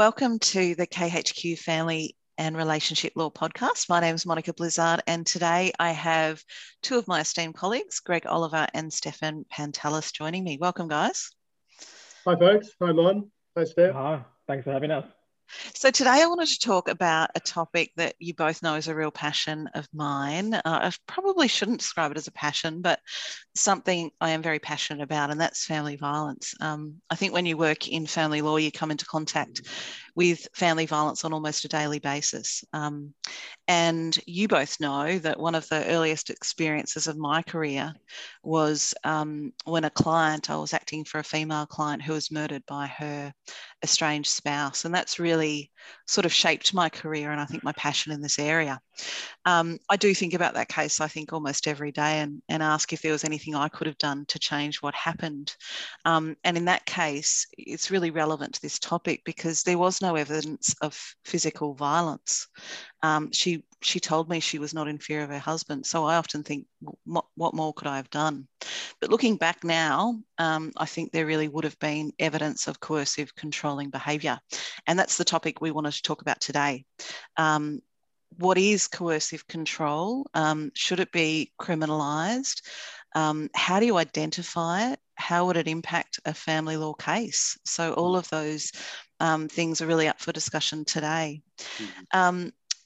Welcome to the KHQ Family and Relationship Law podcast. My name is Monica Blizzard, and today I have two of my esteemed colleagues, Greg Oliver and Stefan Pantelis, joining me. Welcome, guys. Hi, folks. Hi, Mon. Hi, Steph. Hi. Thanks for having us. So, today I wanted to talk about a topic that you both know is a real passion of mine. Uh, I probably shouldn't describe it as a passion, but something I am very passionate about, and that's family violence. Um, I think when you work in family law, you come into contact with family violence on almost a daily basis. Um, and you both know that one of the earliest experiences of my career was um, when a client, I was acting for a female client who was murdered by her estranged spouse. And that's really sort of shaped my career and I think my passion in this area. Um, I do think about that case, I think, almost every day and, and ask if there was anything I could have done to change what happened. Um, and in that case, it's really relevant to this topic because there was no evidence of physical violence. Um, she she told me she was not in fear of her husband. So I often think, what, more could I have done? But looking back now, um, I think there really would have been evidence of coercive controlling behaviour. And that's the topic we wanted to talk about today. Um, what is coercive control? Um, should it be criminalised? Um, how do you identify it? How would it impact a family law case? So, all of those um, things are really up for discussion today. Mm-hmm.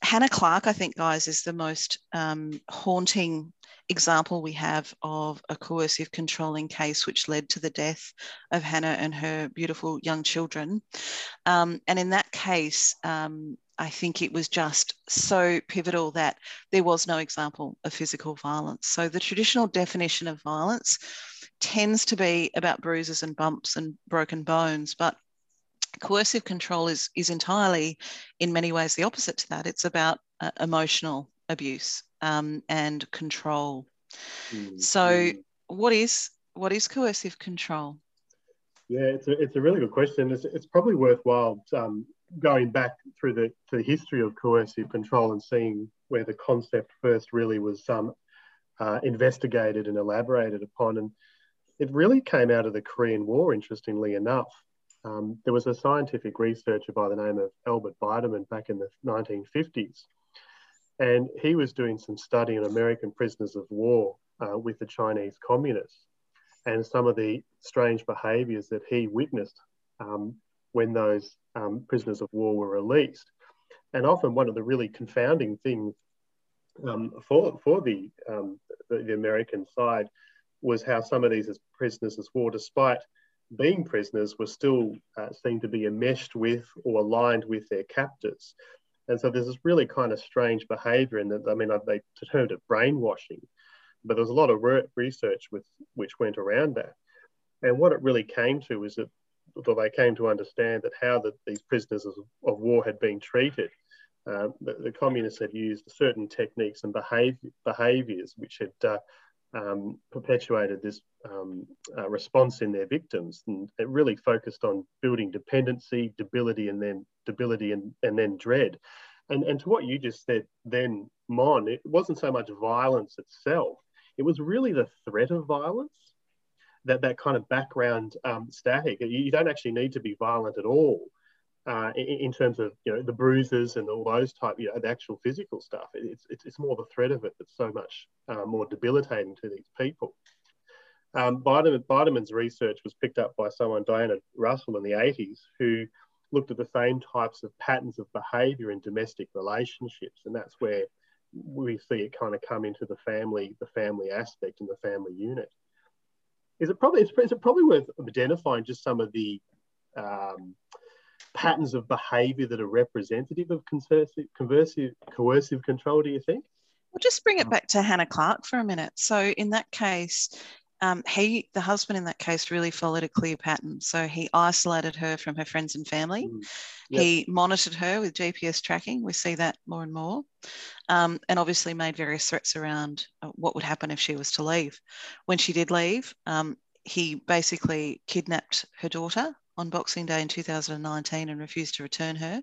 Hannah Clarke, I think, guys, is the most um, haunting example we have of a coercive controlling case which led to the death of Hannah and her beautiful young children. Um, and in that case, um, I think it was just so pivotal that there was no example of physical violence. So the traditional definition of violence tends to be about bruises and bumps and broken bones, but coercive control is, is entirely, in many ways, the opposite to that. It's about uh, emotional abuse um, and control. Mm-hmm. So, what is what is coercive control? Yeah, it's a, it's a really good question. It's, it's probably worthwhile um, going back through the, the history of coercive control and seeing where the concept first really was um, uh, investigated and elaborated upon. And it really came out of the Korean War, interestingly enough. Um, there was a scientific researcher by the name of Albert Biderman back in the 1950s, and he was doing some study on American prisoners of war uh, with the Chinese communists and some of the strange behaviours that he witnessed um, when those um, prisoners of war were released. And often one of the really confounding things um, for, for the, um, the, the, American side was how some of these prisoners of war, despite being prisoners, were still uh, seen to be enmeshed with or aligned with their captors. And so there's this really kind of strange behavior in that, I mean, they termed it brainwashing, but there's a lot of research with, which went around that. And what it really came to is that or they came to understand that how the, these prisoners of, of, war had been treated. Uh, the, the, communists had used certain techniques and behavior, behaviors which had uh, um, perpetuated this um, uh, response in their victims, and it really focused on building dependency, debility, and then debility and, and then dread. And, and to what you just said, then Mon, it wasn't so much violence itself; it was really the threat of violence that that kind of background um, static. You, you, don't actually need to be violent at all uh, in, terms of you know the bruises and all those type, you know, the actual physical stuff. It's it's, it's more the threat of it that's so much uh, more debilitating to these people. Um, Biderman, research was picked up by someone, Diana Russell, in the 80s, who looked at the same types of patterns of behaviour in domestic relationships, and that's where we see it kind of come into the family, the family aspect and the family unit is it probably is it probably worth identifying just some of the um, patterns of behaviour that are representative of coercive, coercive control? Do you think? We'll just bring it back to Hannah Clarke for a minute. So in that case, um, he, the husband in that case, really followed a clear pattern. So he isolated her from her friends and family. Mm. Yep. He monitored her with GPS tracking. We see that more and more. Um, and obviously made various threats around uh, what would happen if she was to leave. When she did leave, um, he basically kidnapped her daughter on Boxing Day in 2019 and refused to return her.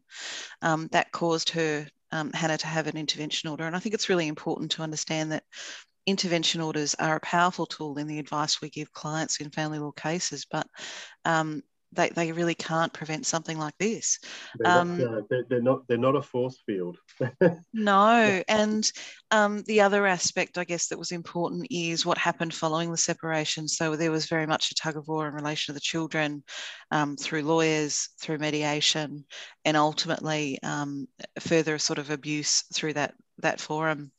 Um, that caused her, um, Hannah, to have an intervention order. And I think it's really important to understand that intervention orders are a powerful tool in the advice we give clients in family law cases, but um, they, they really can't prevent something like this. They're, um, not, uh, they're, they're, not they're not a force field. no, and um, the other aspect, I guess, that was important is what happened following the separation. So there was very much a tug of war in relation to the children um, through lawyers, through mediation, and ultimately um, further sort of abuse through that that forum.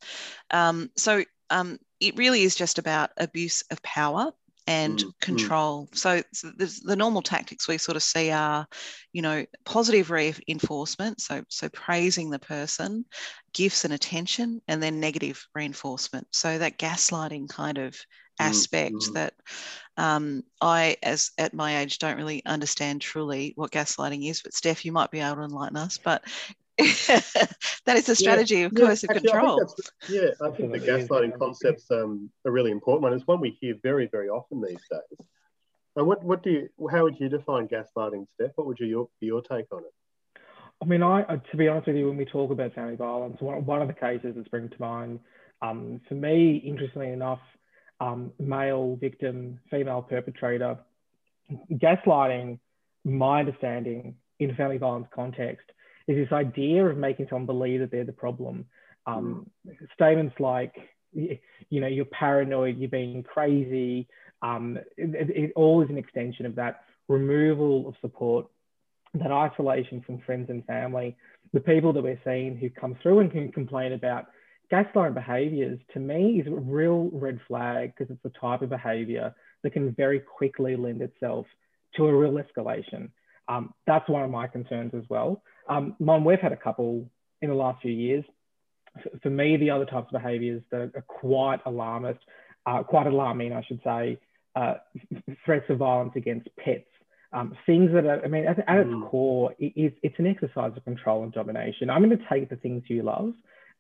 Um, so um, it really is just about abuse of power and mm, mm. control. Mm. So, so the normal tactics we sort of see are, you know, positive reinforcement, so so praising the person, gifts and attention, and then negative reinforcement. So that gaslighting kind of mm, aspect mm, that um, I, as at my age, don't really understand truly what gaslighting is. But Steph, you might be able to enlighten us. But that is a strategy yeah, of coercive yeah, control. I yeah, I think the gaslighting concept's um, a really important one. It's one we hear very, very often these days. And what, what do you, how would you define gaslighting, Steph? What would you, your, be your take on it? I mean, I to be honest with you, when we talk about family violence, one, one of the cases that springs to mind, um, for me, interestingly enough, um, male victim, female perpetrator, gaslighting, my understanding in a family violence context, is this idea of making someone believe that they're the problem. Um, mm. Statements like, you know, you're paranoid, you're being crazy. Um, it, it, all is an extension of that removal of support, that isolation from friends and family. The people that we're seeing who come through and can complain about gaslighting behaviors to me is a real red flag because it's the type of behavior that can very quickly lend itself to a real escalation. Um, that's one of my concerns as well. Um, Mon, we've had a couple in the last few years. For me, the other types of behaviours that are quite alarmist, uh, quite alarming, I should say, uh, threats of violence against pets. Um, things that are, I mean, at, at its mm. core, it, it's an exercise of control and domination. I'm going to take the things you love,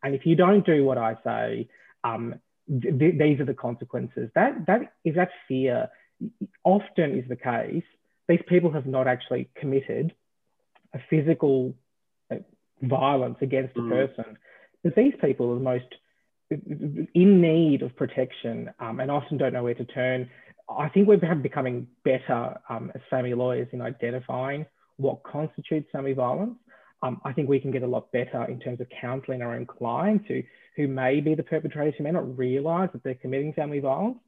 and if you don't do what I say, um, th- th- these are the consequences. That that is that fear. Often is the case. These people have not actually committed a physical uh, violence against mm. a person. But these people are the most in need of protection um, and often don't know where to turn. I think we're becoming better um, as family lawyers in identifying what constitutes family violence. Um, I think we can get a lot better in terms of counselling our own clients who, who may be the perpetrators, who may not realise that they're committing family violence.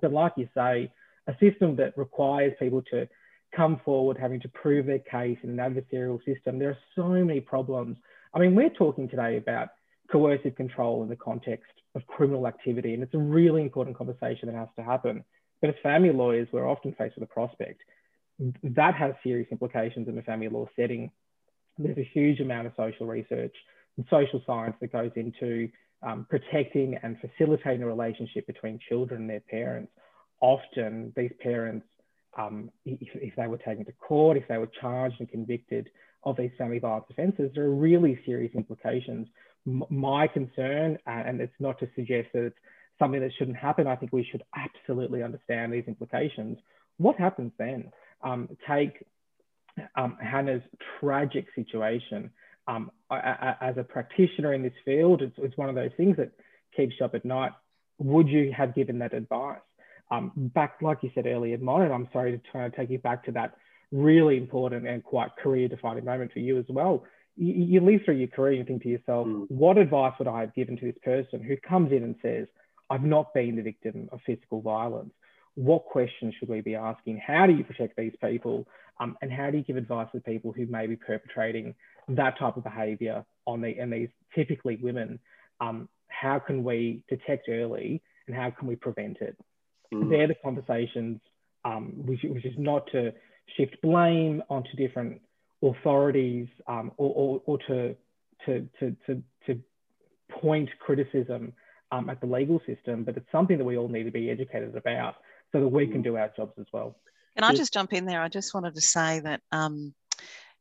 But like you say, a system that requires people to come forward having to prove their case in an adversarial system. There are so many problems. I mean, we're talking today about coercive control in the context of criminal activity, and it's a really important conversation that has to happen. But as family lawyers, we're often faced with a prospect that has serious implications in the family law setting. There's a huge amount of social research and social science that goes into um, protecting and facilitating a relationship between children and their parents. Often, these parents um, if, if, they were taken to court, if they were charged and convicted of these family violence offences, there are really serious implications. M my concern, uh, and it's not to suggest that it's something that shouldn't happen, I think we should absolutely understand these implications. What happens then? Um, take um, Hannah's tragic situation. Um, I, I, as a practitioner in this field, it's, it's one of those things that keeps you up at night. Would you have given that advice? Um, back, like you said earlier, Mon, and I'm sorry to try to take you back to that really important and quite career defining moment for you as well. You, you live through your career and think to yourself, mm. what advice would I have given to this person who comes in and says, I've not been the victim of physical violence? What questions should we be asking? How do you protect these people? Um, and how do you give advice to people who may be perpetrating that type of behavior on the, and these typically women? Um, how can we detect early and how can we prevent it? Mm. They're the conversations, um, which, which, is not to shift blame onto different authorities um, or, or, or to, to, to, to, to point criticism um, at the legal system, but it's something that we all need to be educated about so that we can mm. do our jobs as well. Can I just jump in there? I just wanted to say that um,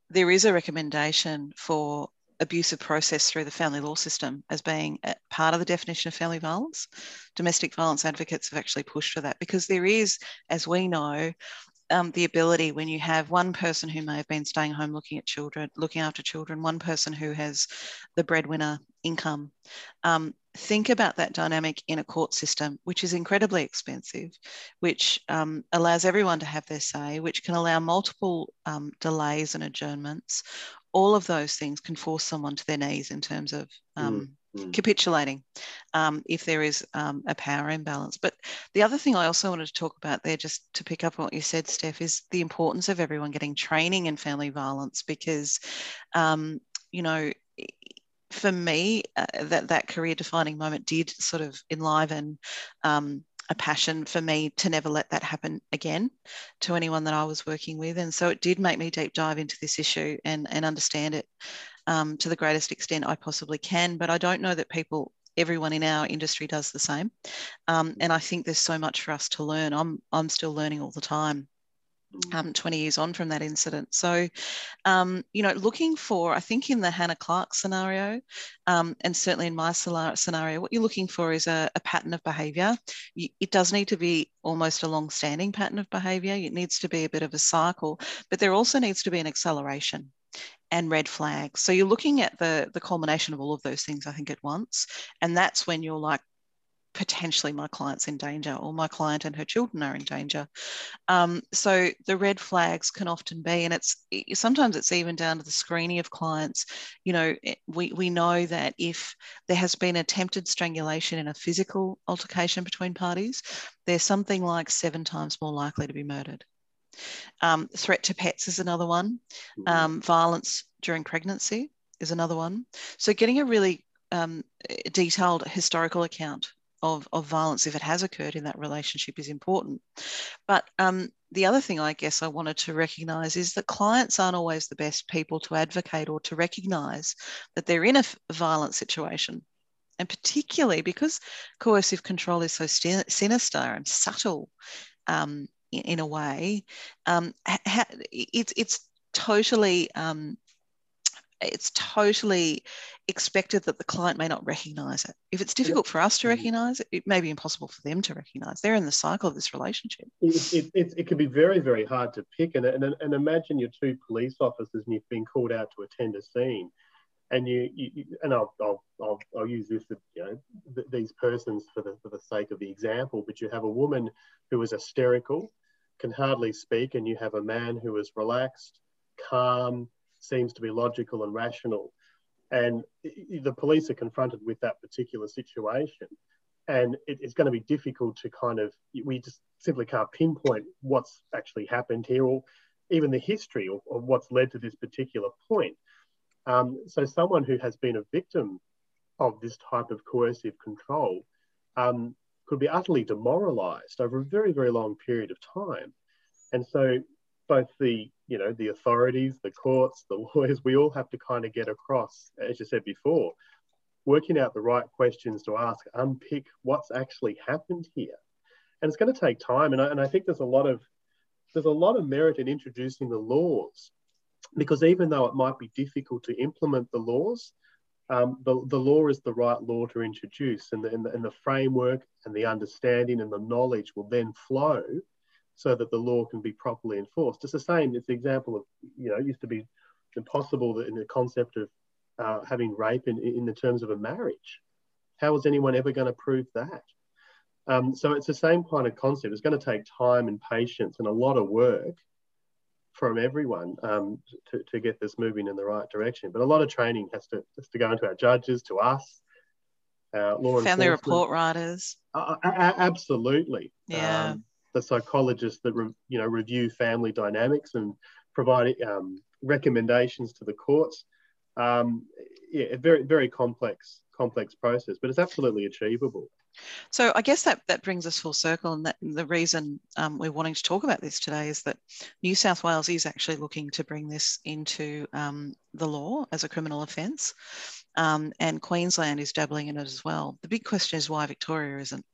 there is a recommendation for abusive process through the family law system as being part of the definition of family violence. Domestic violence advocates have actually pushed for that because there is, as we know, um, the ability when you have one person who may have been staying home looking at children, looking after children, one person who has the breadwinner income. Um, think about that dynamic in a court system, which is incredibly expensive, which um, allows everyone to have their say, which can allow multiple um, delays and adjournments. All of those things can force someone to their knees in terms of mm. Mm. capitulating um, if there is um, a power imbalance. But the other thing I also wanted to talk about there, just to pick up on what you said, Steph, is the importance of everyone getting training in family violence because, um, you know, for me, uh, that that career defining moment did sort of enliven um, a passion for me to never let that happen again to anyone that I was working with. And so it did make me deep dive into this issue and, and understand it um, to the greatest extent I possibly can. But I don't know that people, everyone in our industry does the same. Um, and I think there's so much for us to learn. I'm, I'm still learning all the time um, 20 years on from that incident. So, um, you know, looking for, I think in the Hannah Clarke scenario, um, and certainly in my scenario, what you're looking for is a, a pattern of behaviour. It does need to be almost a long standing pattern of behaviour. It needs to be a bit of a cycle, but there also needs to be an acceleration and red flags. So you're looking at the the culmination of all of those things, I think, at once, and that's when you're like, potentially my client's in danger or my client and her children are in danger. Um, so the red flags can often be, and it's sometimes it's even down to the screening of clients. You know, we, we know that if there has been attempted strangulation in a physical altercation between parties, they're something like seven times more likely to be murdered. Um, threat to pets is another one. Mm-hmm. Um, violence during pregnancy is another one. So getting a really um, detailed historical account of, of violence, if it has occurred in that relationship, is important. But um, the other thing I guess I wanted to recognize is that clients aren't always the best people to advocate or to recognize that they're in a violent situation. And particularly because coercive control is so sinister and subtle um, in, in, a way, um, it's, it's totally um, it's totally expected that the client may not recognize it. If it's difficult for us to mm-hmm. recognize it, it may be impossible for them to recognize. They're in the cycle of this relationship. It, it, it, it can be very, very hard to pick. And, and, and imagine you're two police officers and you've been called out to attend a scene. And you, you and I'll, I'll, I'll, I'll, use this, you know, th- these persons for the, for the sake of the example, but you have a woman who is hysterical, can hardly speak, and you have a man who is relaxed, calm, seems to be logical and rational. And the police are confronted with that particular situation. And it's going to be difficult to kind of, we just simply can't pinpoint what's actually happened here or even the history of, of what's led to this particular point. Um, so, someone who has been a victim of this type of coercive control um, could be utterly demoralized over a very, very long period of time. And so, both the you know the authorities the courts the lawyers we all have to kind of get across as you said before working out the right questions to ask unpick what's actually happened here. And it's going to take time and I, and I think there's a lot of there's a lot of merit in introducing the laws because even though it might be difficult to implement the laws um, the, the law is the right law to introduce and the, and the, and the framework and the understanding and the knowledge will then flow so that the law can be properly enforced. It's the same, it's the example of, you know, it used to be impossible in the concept of uh, having rape in, in the terms of a marriage. How was anyone ever going to prove that? Um, so it's the same kind of concept. It's going to take time and patience and a lot of work from everyone um, to, to get this moving in the right direction. But a lot of training has to has to go into our judges, to us, uh, law family report writers. Uh, absolutely. Yeah. Um, the psychologists that re, you know review family dynamics and provide um, recommendations to the courts. Um, yeah, a very very complex complex process, but it's absolutely achievable. So I guess that that brings us full circle, and that the reason um, we're wanting to talk about this today is that New South Wales is actually looking to bring this into um, the law as a criminal offence, um, and Queensland is dabbling in it as well. The big question is why Victoria isn't.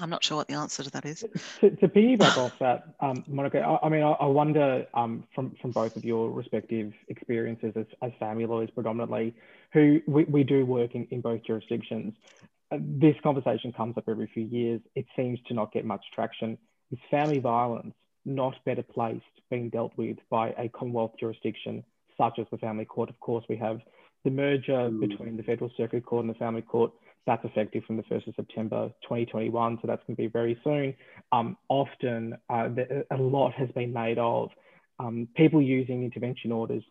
I'm not sure what the answer to that is. To, to piggyback off that, um, Monica, I, I mean, I, I wonder um, from, from both of your respective experiences as, as family lawyers predominantly, who we, we do work in, in both jurisdictions. Uh, this conversation comes up every few years. It seems to not get much traction. Is family violence not better placed being dealt with by a Commonwealth jurisdiction such as the Family Court? Of course, we have The merger mm. between the Federal Circuit Court and the Family Court, that's effective from the 1st of September 2021, so that's going to be very soon. Um, often, uh, the, a lot has been made of um, people using intervention orders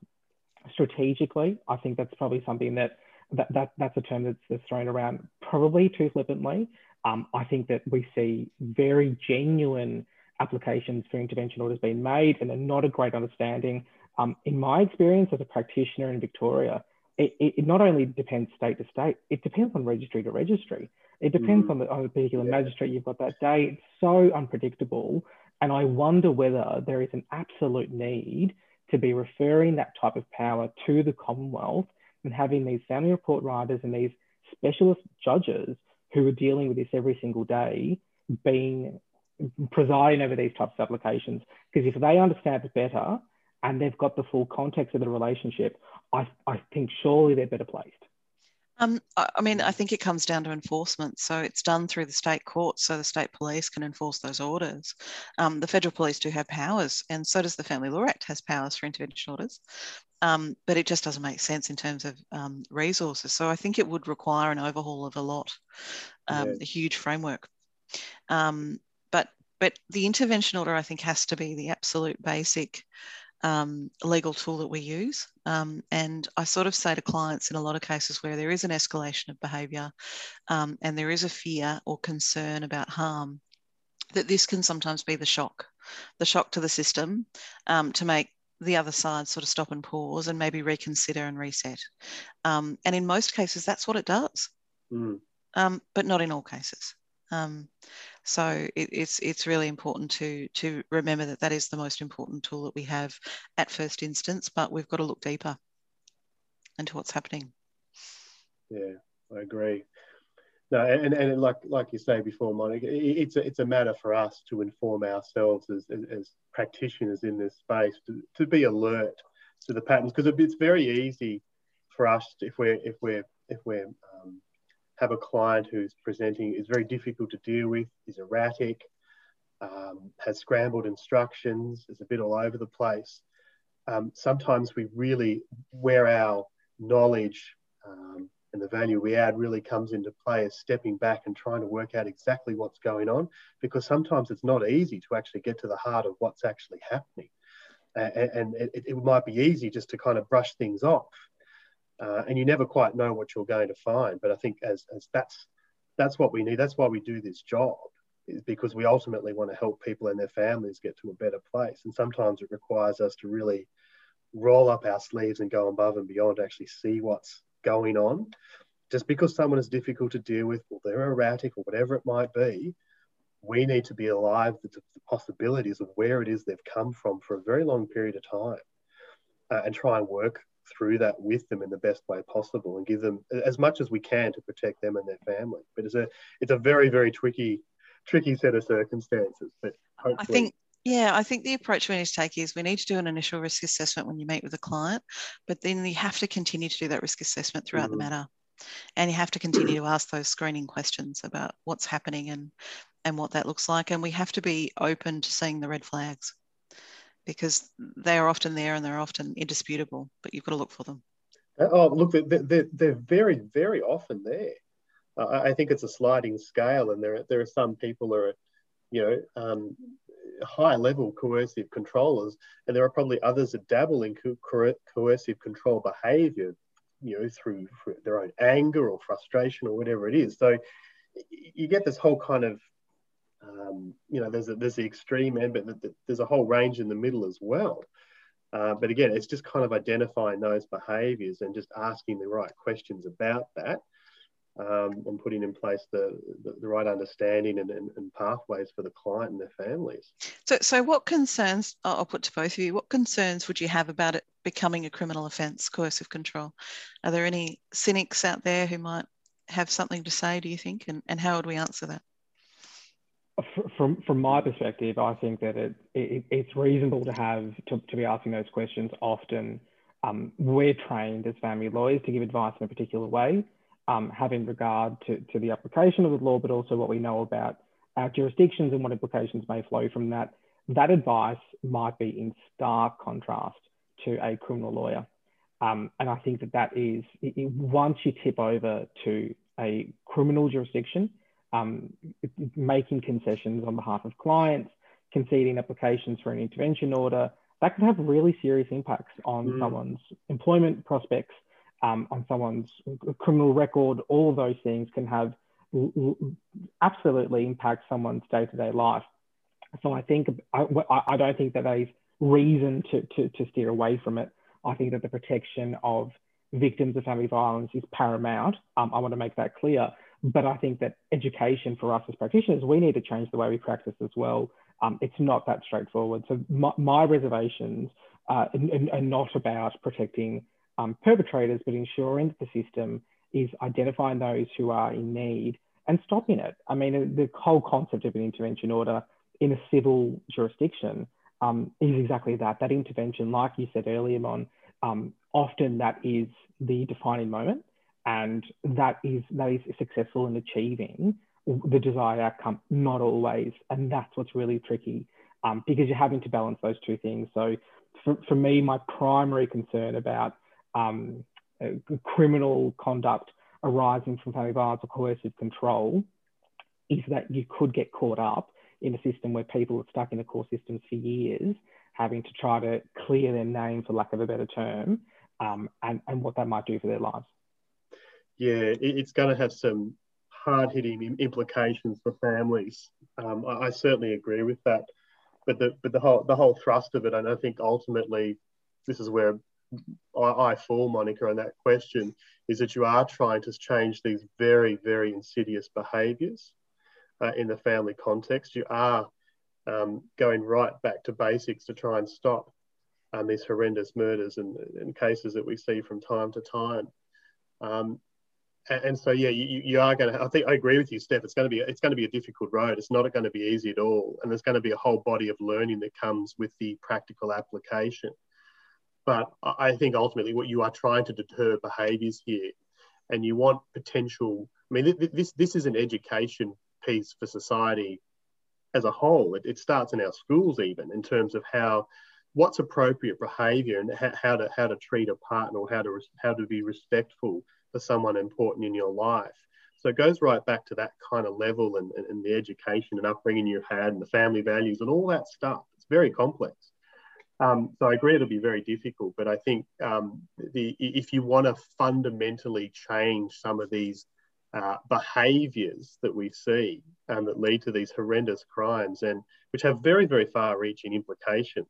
strategically. I think that's probably something that, that, that that's a term that's, that's thrown around probably too flippantly. Um, I think that we see very genuine applications for intervention orders being made and not a great understanding. Um, in my experience as a practitioner in Victoria, it, it, not only depends state to state, it depends on registry to registry. It depends mm. on, the, on the particular yeah. magistrate you've got that day. It's so unpredictable. And I wonder whether there is an absolute need to be referring that type of power to the Commonwealth and having these family report writers and these specialist judges who are dealing with this every single day being presiding over these types of applications. Because if they understand it better and they've got the full context of the relationship, I, I think surely they're better placed. Um, I mean, I think it comes down to enforcement. So it's done through the state courts, so the state police can enforce those orders. Um, the federal police do have powers, and so does the Family Law Act has powers for intervention orders. Um, but it just doesn't make sense in terms of um, resources. So I think it would require an overhaul of a lot, um, yeah. a huge framework. Um, but but the intervention order, I think, has to be the absolute basic um, legal tool that we use. Um, and I sort of say to clients in a lot of cases where there is an escalation of behaviour um, and there is a fear or concern about harm, that this can sometimes be the shock, the shock to the system um, to make the other side sort of stop and pause and maybe reconsider and reset. Um, and in most cases, that's what it does, mm. but not in all cases. Um, so it, it's it's really important to to remember that that is the most important tool that we have at first instance, but we've got to look deeper into what's happening. Yeah, I agree. No, and, and like like you say before, Monica, it's a, it's a matter for us to inform ourselves as, as, practitioners in this space to, to be alert to the patterns because it's very easy for us to, if we're if we're if we're um, have a client who's presenting is very difficult to deal with, is erratic, um, has scrambled instructions, is a bit all over the place. Um, sometimes we really, where our knowledge um, and the value we add really comes into play is stepping back and trying to work out exactly what's going on because sometimes it's not easy to actually get to the heart of what's actually happening. And it, it might be easy just to kind of brush things off uh, and you never quite know what you're going to find. But I think as, as that's that's what we need. That's why we do this job, is because we ultimately want to help people and their families get to a better place. And sometimes it requires us to really roll up our sleeves and go above and beyond to actually see what's going on. Just because someone is difficult to deal with, or they're erratic, or whatever it might be, we need to be alive to the possibilities of where it is they've come from for a very long period of time uh, and try and work through that with them in the best way possible and give them as much as we can to protect them and their family. But it's a it's a very very tricky tricky set of circumstances. But hopefully. I think yeah, I think the approach we need to take is we need to do an initial risk assessment when you meet with a client, but then you have to continue to do that risk assessment throughout mm-hmm. the matter. And you have to continue to ask those screening questions about what's happening and and what that looks like. And we have to be open to seeing the red flags because they are often there and they're often indisputable, but you've got to look for them. Uh, oh, look, they're, they're, very, very often there. Uh, I think it's a sliding scale, and there are, there are some people who are, you know, um, high level coercive controllers, and there are probably others that dabble in co- coercive control behavior, you know, through, through their own anger or frustration or whatever it is. So you get this whole kind of um, you know, there's a, there's the extreme end, but there's a whole range in the middle as well. Uh, but again, it's just kind of identifying those behaviours and just asking the right questions about that, um, and putting in place the, the, the right understanding and, and, and, pathways for the client and their families. So, so what concerns? I'll put to both of you. What concerns would you have about it becoming a criminal offence, coercive control? Are there any cynics out there who might have something to say? Do you think, and, and how would we answer that? From from my perspective, I think that it, it it's reasonable to have to, to be asking those questions often. Um, we're trained as family lawyers to give advice in a particular way, um, having regard to, to the application of the law, but also what we know about our jurisdictions and what implications may flow from that. That advice might be in stark contrast to a criminal lawyer. Um, and I think that that is, it, once you tip over to a criminal jurisdiction, um, making concessions on behalf of clients, conceding applications for an intervention order, that can have really serious impacts on mm. someone's employment prospects, um, on someone's criminal record. All of those things can have absolutely impact someone's day-to-day life. So I think I, I don't think that there's reason to, to, to steer away from it. I think that the protection of victims of family violence is paramount. Um, I want to make that clear. But I think that education for us as practitioners, we need to change the way we practice as well. Um, it's not that straightforward. So my, my reservations uh, are, not about protecting um, perpetrators, but ensuring that the system is identifying those who are in need and stopping it. I mean, the whole concept of an intervention order in a civil jurisdiction um, is exactly that. That intervention, like you said earlier, Mon, um, often that is the defining moment, and that is that is successful in achieving the desired outcome. Not always, and that's what's really tricky um, because you're having to balance those two things. So, for, for me, my primary concern about um, uh, criminal conduct arising from family violence or coercive control is that you could get caught up in a system where people are stuck in the core systems for years, having to try to clear their name, for lack of a better term, um, and, and what that might do for their lives. Yeah, it's going to have some hard hitting implications for families. Um, I, I, certainly agree with that. But the, but the whole the whole thrust of it, and I think ultimately this is where I, I fall, Monica, on that question, is that you are trying to change these very, very insidious behaviours uh, in the family context. You are um, going right back to basics to try and stop um, these horrendous murders and, and, cases that we see from time to time. Um, and, so, yeah, you, you are going to. I think I agree with you, Steph. It's going to be it's going to be a difficult road. It's not going to be easy at all, and there's going to be a whole body of learning that comes with the practical application. But I think ultimately, what you are trying to deter behaviours here, and you want potential. I mean, this this is an education piece for society as a whole. It, it starts in our schools, even in terms of how what's appropriate behaviour and how, how, to how to treat a partner or how to how to be respectful for someone important in your life. So it goes right back to that kind of level and, and, and the education and upbringing you've had and the family values and all that stuff. It's very complex. Um, so I agree it'll be very difficult, but I think um, the, if you want to fundamentally change some of these uh, behaviours that we see um, that lead to these horrendous crimes and which have very, very far-reaching implications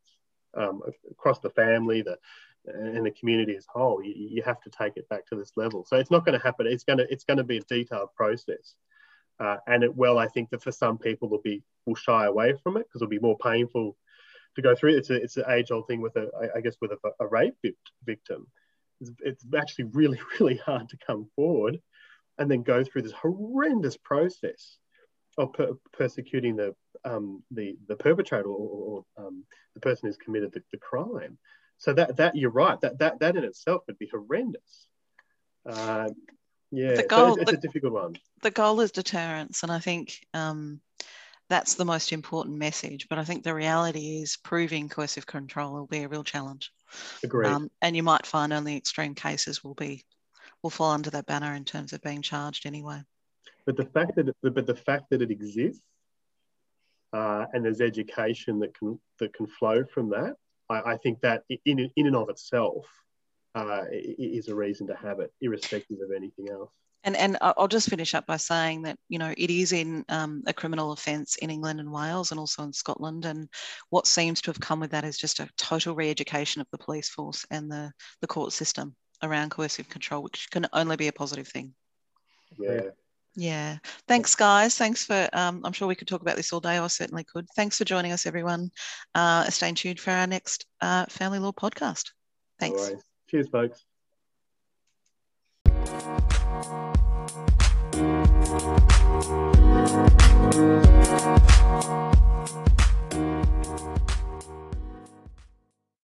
um, across the family, the and the community as whole. You, you, have to take it back to this level. So it's not going to happen. It's going to it's going to be a detailed process. Uh, and it, well, I think that for some people will be will shy away from it because it'll be more painful to go through. It's a it's an age old thing with a I guess with a, a rape victim. It's, it's actually really really hard to come forward and then go through this horrendous process of per- persecuting the um, the the perpetrator or, or um, the person who's committed the, the, crime. So that that you're right. That that that in itself would be horrendous. Uh, yeah, the goal, so it's, it's the, a difficult one. The goal is deterrence, and I think um, that's the most important message. But I think the reality is proving coercive control will be a real challenge. Agreed. Um, and you might find only extreme cases will be will fall under that banner in terms of being charged anyway. But the fact that it, but the fact that it exists uh, and there's education that can that can flow from that, I, I think that in in and of itself uh, is a reason to have it, irrespective of anything else. And, and I'll just finish up by saying that you know it is in um, a criminal offence in England and Wales and also in Scotland. And what seems to have come with that is just a total re-education of the police force and the the court system around coercive control, which can only be a positive thing. Yeah. Yeah. Thanks, guys. Thanks for, um, I'm sure we could talk about this all day. I certainly could. Thanks for joining us, everyone. Uh, stay tuned for our next uh, Family Law podcast. Thanks. Cheers, folks.